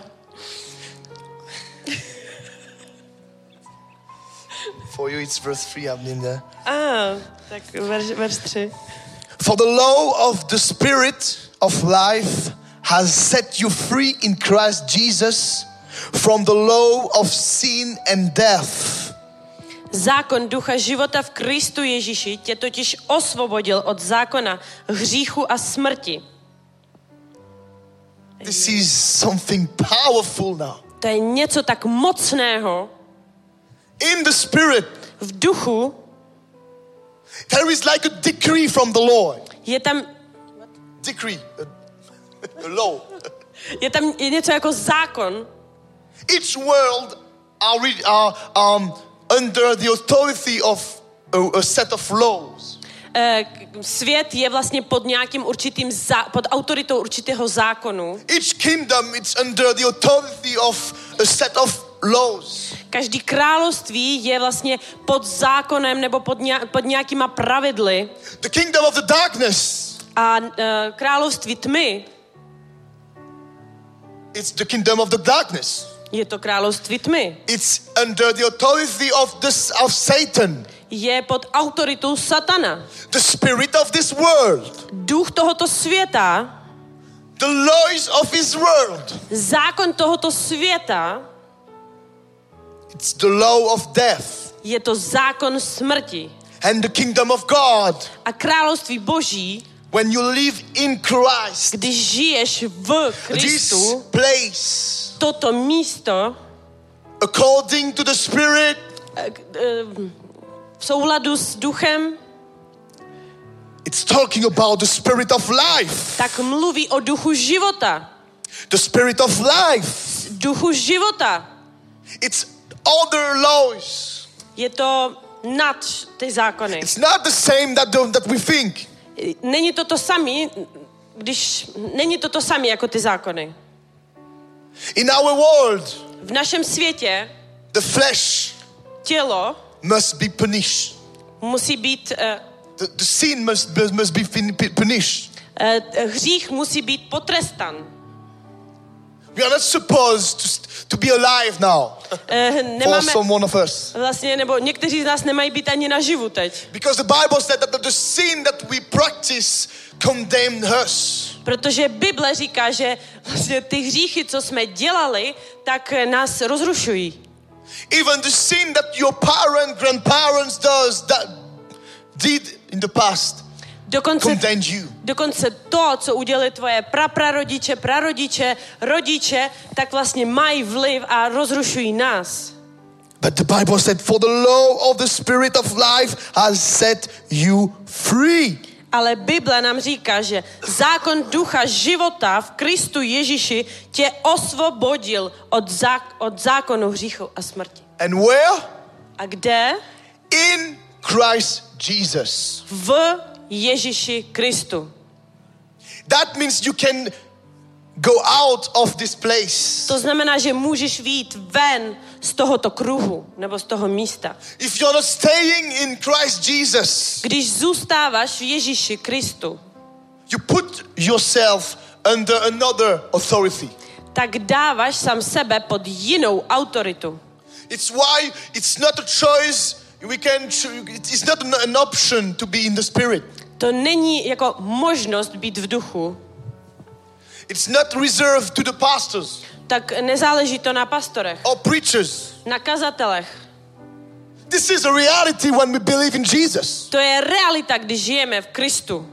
For you, it's verse 3. I'm in there. A, tak verš, verš 3. For the law of the Spirit of life has set you free in Christ Jesus from the law of sin and death. Zákon ducha života v Kristu Ježíši tě totiž osvobodil od zákona hříchu a smrti. This is something powerful now. To je něco tak mocného In the Spirit, v duchu, there is like a decree from the Lord. je tam, Decree, a, law. je tam je něco jako zákon. Each world are, re- are um, under the authority of a, a set of laws. Eh, Svět je vlastně pod nějakým určitým, zá, pod autoritou určitého zákonu. Each kingdom is under the authority of a set of laws. Každý království je vlastně pod zákonem nebo pod, nějak, pod nějakýma pravidly. The kingdom of the darkness, A uh, království tmy it's the kingdom of the darkness. je to království tmy. It's under the authority of this of Satan, Je pod autoritou satana. the spirit of this world, Duch tohoto světa, the laws of his world. zákon tohoto světa It's the law of death. je to zákon smrti. And the kingdom of God, A království boží, when you live in Christ, když žiješ v this Kristu, place, toto místo according to the spirit, eh, eh, v souladu s duchem, it's talking about the spirit of life. tak mluví o duchu života. The spirit of life. Duchu života. It's other laws. Je to nad ty zákony. It's not the same that, the, that we think. Není to to samý, když není to to samé jako ty zákony. In our world, V našem světě the flesh tělo must be punished. musí být, eh, The, the sin must, must be punished. eh, hřích musí být potrestan. We are not supposed to, to be alive now for Nemáme, some one of us. vlastně, nebo někteří z nás nemají být ani naživu teď. Because the Bible said that the, the sin that we practice condemned us. Protože Bible říká, že vlastně ty hříchy, co jsme dělali, tak eh, nás rozrušují. Even the sin that your parent, grandparents does that did in the past Dokonce, dokonce to, co udělali tvoje praprarodiče, prarodiče, rodiče, tak vlastně mají vliv a rozrušují nás. But the Bible said, For the law of the Spirit of life has set you free. Ale Bible nám říká, že zákon ducha života v Kristu Ježíši tě osvobodil od, zák- od zákonu hříchu a smrti. And where? A kde? In Christ Jesus. V Ježíši Kristu. That means you can go out of this place. To znamená, že můžeš výjít ven z tohoto kruhu nebo z toho místa. If you're not staying in Christ Jesus, Když zůstáváš v Ježíši Kristu, you put yourself under another authority. tak dáváš sám sebe pod jinou autoritu. It's why it's not a choice we can it's not an option to be in the spirit. To není jako možnost být v duchu. It's not reserved to the pastors Tak nezáleží to na pastorech, or preachers. na kazatelech. This is a reality when we believe in Jesus. To je realita, když žijeme v Kristu.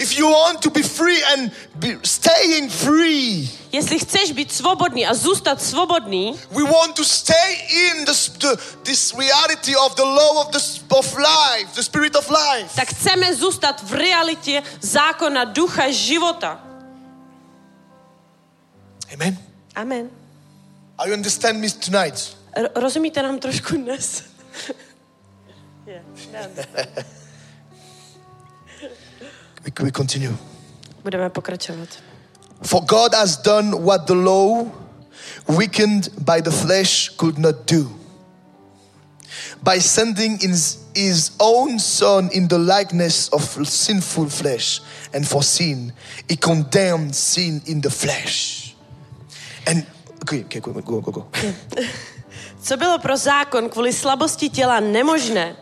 If you want to be free and be staying free, Jestli chceš být svobodný a zůstat svobodný, we want to stay in the, the, this reality of the law of, the, of life, the spirit of life. tak chceme zůstat v realitě zákona ducha života. Amen. Amen. Are you understand me tonight? R- rozumíte nám trošku dnes? Yeah, We, we continue. Budeme pokračovat. For God has done what the law, weakened by the flesh, could not do. By sending his, his own Son in the likeness of sinful flesh, and for sin, he condemned sin in the flesh. And okay, okay, go, go, go, go. Co bylo pro zákon kvůli slabosti těla nemožné,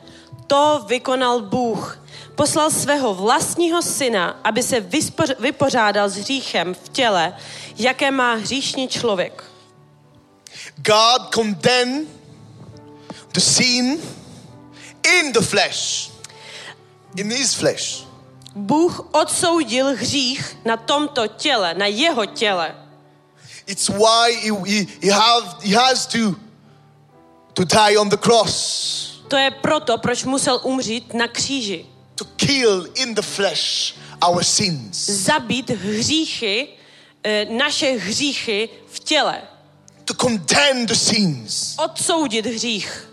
to vykonal Bůh. Poslal svého vlastního syna, aby se vyspoř- vypořádal s hříchem v těle, jaké má hříšný člověk. God condemned the sin in the flesh, in his flesh. Bůh odsoudil hřích na tomto těle, na jeho těle. It's why he, he, he, have, he has to, to die on the cross, To je proto, proč musel umřít na kříži. To kill in the flesh our sins, Zabít hříchy, eh, naše hříchy v těle. to condemn the sins. Odsoudit hřích.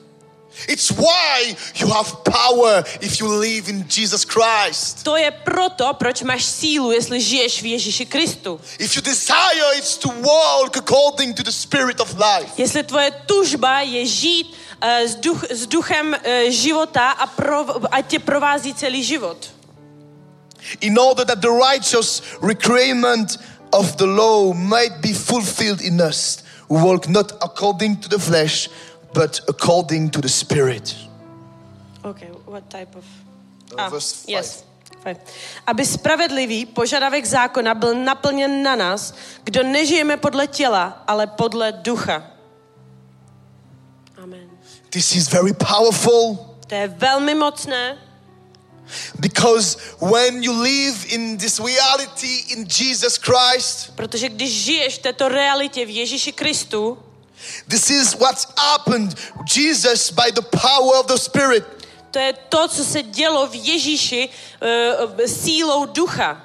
It's why you have power if you live in Jesus Christ. To je proto, proč máš sílu, jestli žiješ v Ježíši Kristu. If you desire it's to walk according to the spirit of life. Jestli tvoje tužba je žít s, duch, s duchem uh, života a, pro, a tě provází celý život. In order that the righteous requirement of the law might be fulfilled in us, who walk not according to the flesh, but according to the spirit. Okay, what type of... Uh, verse five. yes. Aby spravedlivý požadavek zákona byl naplněn na nás, kdo nežijeme podle těla, ale podle ducha. This is very powerful To je velmi mocné, because when you live in this reality in Jesus Christ, protože když žiješ v této realitě v Ježíši Kristu, this is what's happened. Jesus, by the power of the Spirit, to je to, co se dělo v Ježíši uh, sílou ducha.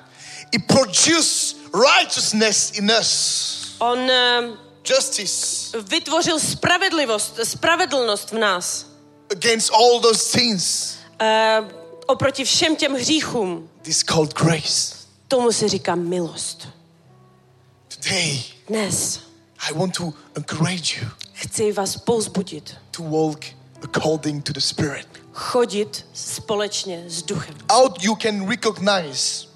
He produced righteousness in us, On uh, justice vytvořil spravedlivost, spravedlnost v nás. against all those things. Uh, oproti všem těm hříchům. This is called grace. Tomu se říká milost. Today, Dnes I want to encourage you chci vás povzbudit. to walk according to the Spirit. Chodit společně s duchem. How you can recognize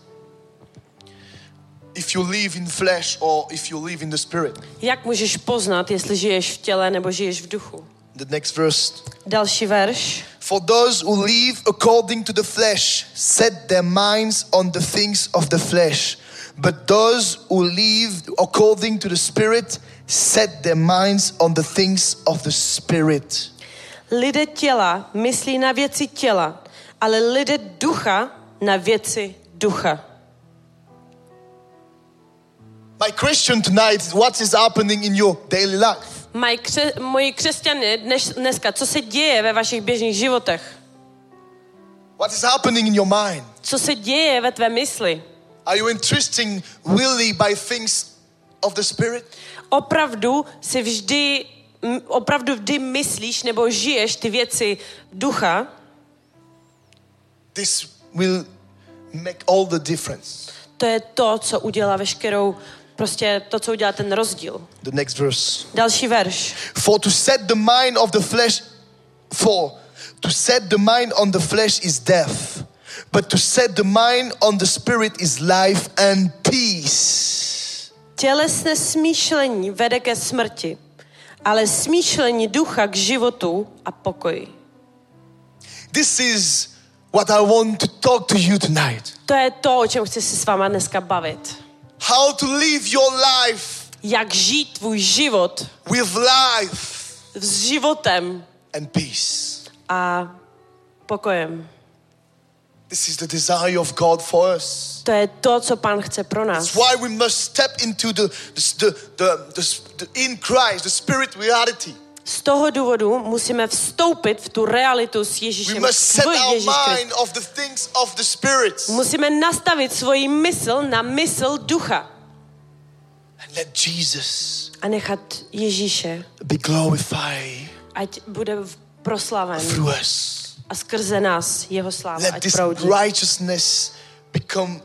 if you live in flesh or if you live in the Spirit. Jak můžeš poznat, jestli žiješ v těle nebo žiješ v duchu? The next verse. Další verš. For those who live according to the flesh set their minds on the things of the flesh, but those who live according to the Spirit set their minds on the things of the Spirit. Lidé těla myslí na věci těla, ale lidé ducha na věci ducha. My question tonight is what is happening in your daily life? Mají kře, moji křesťané dnes, dneska, co se děje ve vašich běžných životech? What is happening in your mind? Co se děje ve tvé mysli? Are you interesting really by things of the Spirit? Opravdu si vždy, opravdu vždy myslíš nebo žiješ ty věci ducha? This will make all the difference. To je to, co udělá veškerou Prostě to, co udělá ten rozdíl. The next verse. Další verš. For to set the mind of the flesh, for to set the mind on the flesh is death, but to set the mind on the spirit is life and peace. Tělesné smýšlení vede ke smrti, ale smýšlení ducha k životu a pokoji. This is what I want to talk to you tonight. To je to, o čem chci si s váma dneska bavit. How to live your life Jak žít tvůj život with life s životem and peace. a pokojem. This is the desire of God for us. To je to, co Pán chce pro nás. That's why we must step into the, the, the, the, the in Christ, the spirit reality. Z toho důvodu musíme vstoupit v tu realitu s We Ježíšem. must set v our Ježíš Kristus. mind of the things of the spirit Musíme nastavit svoji mysl na mysl ducha and let Jesus a nechat Ježíše, be glorified ať bude proslaven through us. a skrze nás jeho sláva, Let ať this proudí. righteousness become,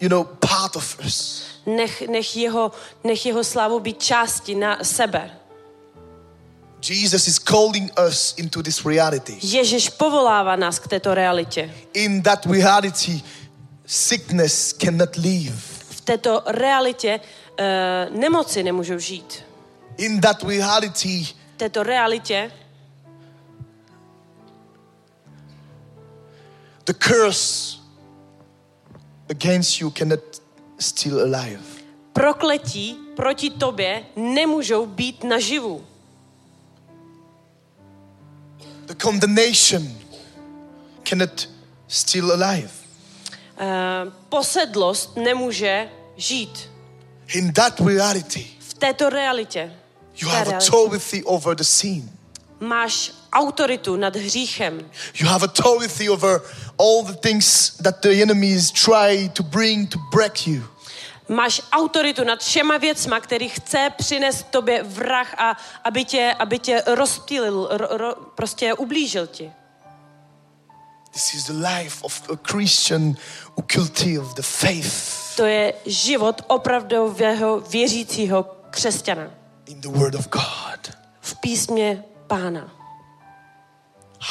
you know, part of us. Nech, nech, jeho, nech jeho slávu být části na sebe. Jesus is calling us into this reality. Ježíš povolává nás k této realitě. In that reality, sickness cannot live. V této realitě uh, nemoci nemůžou žít. In that reality, V této realitě the curse against you cannot still alive. prokletí proti tobě nemůžou být naživu. Condemnation cannot still alive. Uh, posedlost nemůže žít. In that reality, V této realitě you have realitě authority over the sin. máš autoritu nad hříchem. You have authority over all the things that the enemies try to bring to break you. Máš autoritu nad všema věcma, který chce přinést tobě vrah a aby tě, aby tě rozptýlil, ro, ro, prostě ublížil ti. This is the life of a Christian who cultive the faith To je život opravdového věřícího křesťana in the Word of God. v písmě Pána.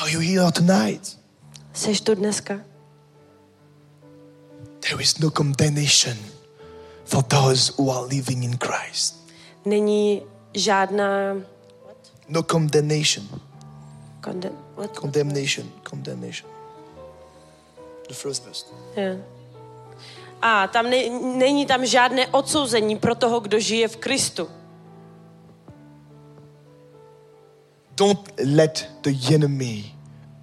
Are you here tonight? Seš tu dneska? There is no condemnation for those who are living in Christ. Není žádná No condemnation. Condem, what? Condemnation. Condemnation. The first verse. Je. A tam ne, není tam žádné odsouzení pro toho, kdo žije v Kristu. Don't let the enemy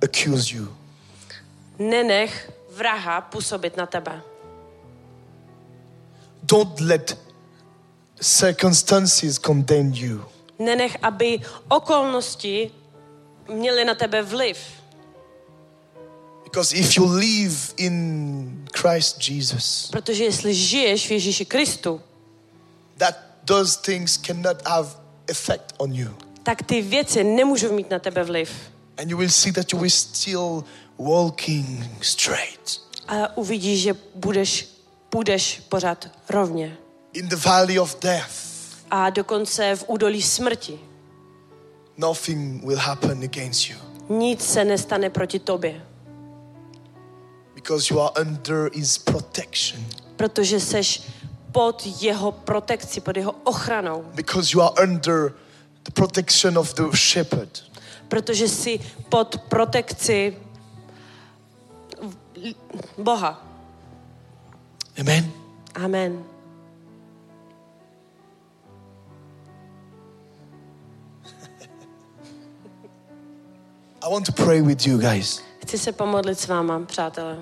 accuse you. Nenech vraha působit na tebe. Don't let circumstances condemn you. Nenech, aby okolnosti měly na tebe vliv. Because if you live in Christ Jesus, Protože jestli žiješ v Ježíši Kristu, that those things cannot have effect on you. tak ty věci nemůžou mít na tebe vliv. And you will see that you will still walking straight. A uvidíš, že budeš, budeš pořád rovně. In the valley of death, A dokonce v údolí smrti. nothing will happen against you. Nic se nestane proti tobě. Because you are under his protection. Protože seš pod jeho protekci, pod jeho ochranou. Because you are under the protection of the shepherd. Protože jsi pod protekci Boha. Amen. Amen. I want to pray with you guys. Chci se pomodlit s váma, přátelé.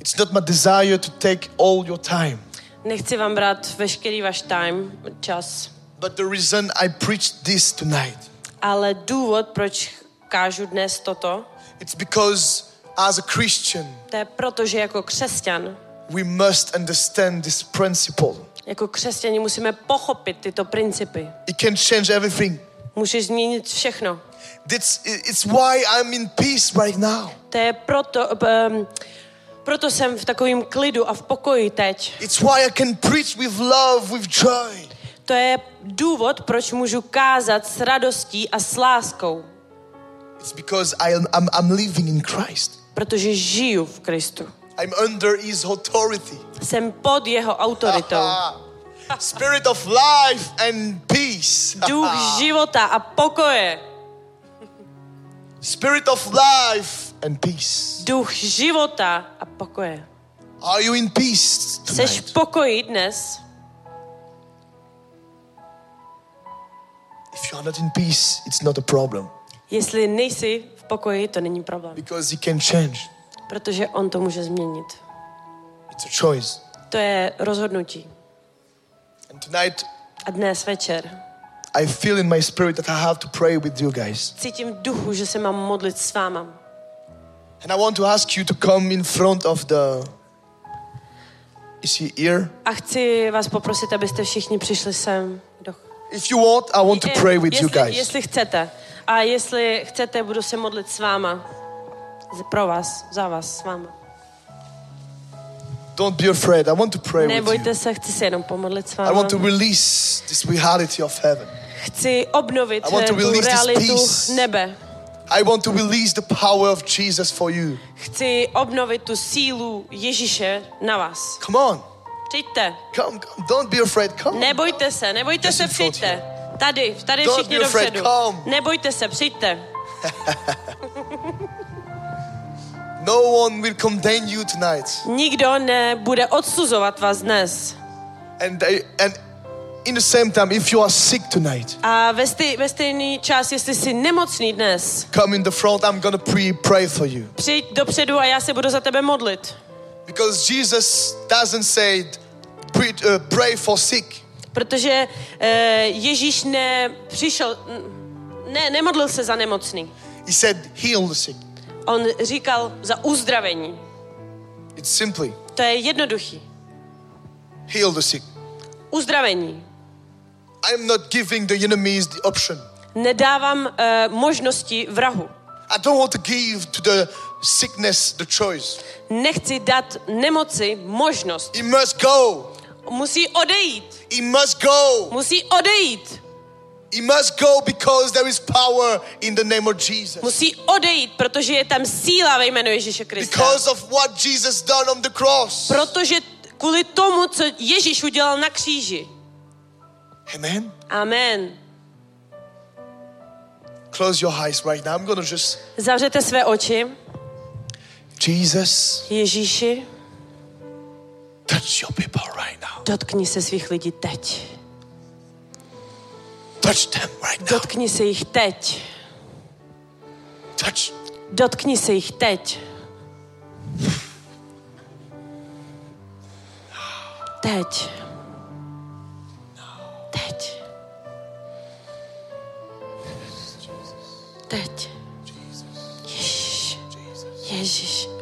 It's not my desire to take all your time, Nechci vám brát veškerý váš time, čas, but the reason I preached this tonight, ale důvod, proč kážu dnes toto, it's because as a Christian, to je proto, že jako křesťan, we must understand this principle. jako křesťani musíme pochopit tyto principy. It can change everything. Můžeš změnit všechno. That's, it's why I'm in peace right now. To je proto, um, Proto jsem v takovém klidu a v pokoji teď. It's why I can preach with love, with joy. To je důvod, proč můžu kázat s radostí a s láskou. It's because I am, I'm, I'm living in Christ. Protože žiju v Kristu. I'm under His authority. Jsem pod jeho autoritou. Spirit of life and peace. Duch života a pokoje. Spirit of life and peace. Duch života a pokoje. Are you in peace Seš tonight? v pokoji dnes? If you are not in peace, it's not a problem Jestli nejsi v pokoji, to není problém. because He can change. Protože on to může změnit. It's a choice. To je rozhodnutí. And tonight, A dnes večer I feel in my spirit that I have to pray with you guys. cítím v duchu, že se mám modlit s váma. And I want to ask you to come in front of the. Is he here? A chci vás poprosit, abyste všichni přišli sem. Do... If you want, I want to pray with you jestli, guys. jestli chcete. A jestli chcete, budu se modlit s váma. Pro vás, za vás, s váma. Don't be afraid. I want to pray with you. Nebojte se, chci se jenom pomodlit s I váma. want to release this reality of heaven. Chci obnovit I want to tu release this realitu peace. nebe. I want to release the power of Jesus for you. Chci obnovit tu sílu Ježíše na vás. Come on. Přijďte. Come, come. Don't be afraid. Come. Nebojte se, nebojte Just se, přijďte. Tady, tady Don't všichni dopředu. come. Nebojte se, přijďte. No one will condemn you tonight. Nikdo nebude odsuzovat vás dnes. And they, and in the same time, if you are sick tonight, A ve, stej, ve stejný čas, jestli jsi nemocný dnes, come in the front. I'm gonna pre pray for you přijď dopředu a já se budu za tebe modlit. because Jesus doesn't say pre, uh, pray for sick. Protože eh, Ježíš nepřišel, ne, nemodlil se za nemocný. He said heal the sick. On říkal za uzdravení. It's simply To je jednoduchý. heal the sick. Uzdravení. I'm not giving the enemies the option. Nedávám eh, možnosti vrahu. I don't want to give to the sickness the choice. Nechci dát nemoci možnost. He must go. Musí odejít. He must go. Musí odejít. He must go because there is power in the name of Jesus. Musí odejít, protože je tam síla ve jménu Ježíše Krista. Because of what Jesus done on the cross. Protože kvůli tomu, co Ježíš udělal na kříži. Amen. Amen. Close your eyes right now. I'm to just Zavřete své oči. Jesus, Ježíši, touch your people right now. dotkni se svých lidí teď. Touch them right now. Dotkni se jich teď. Touch. Dotkni se jich teď. Teď. Teď. Teď. Ježíš. Ježíš.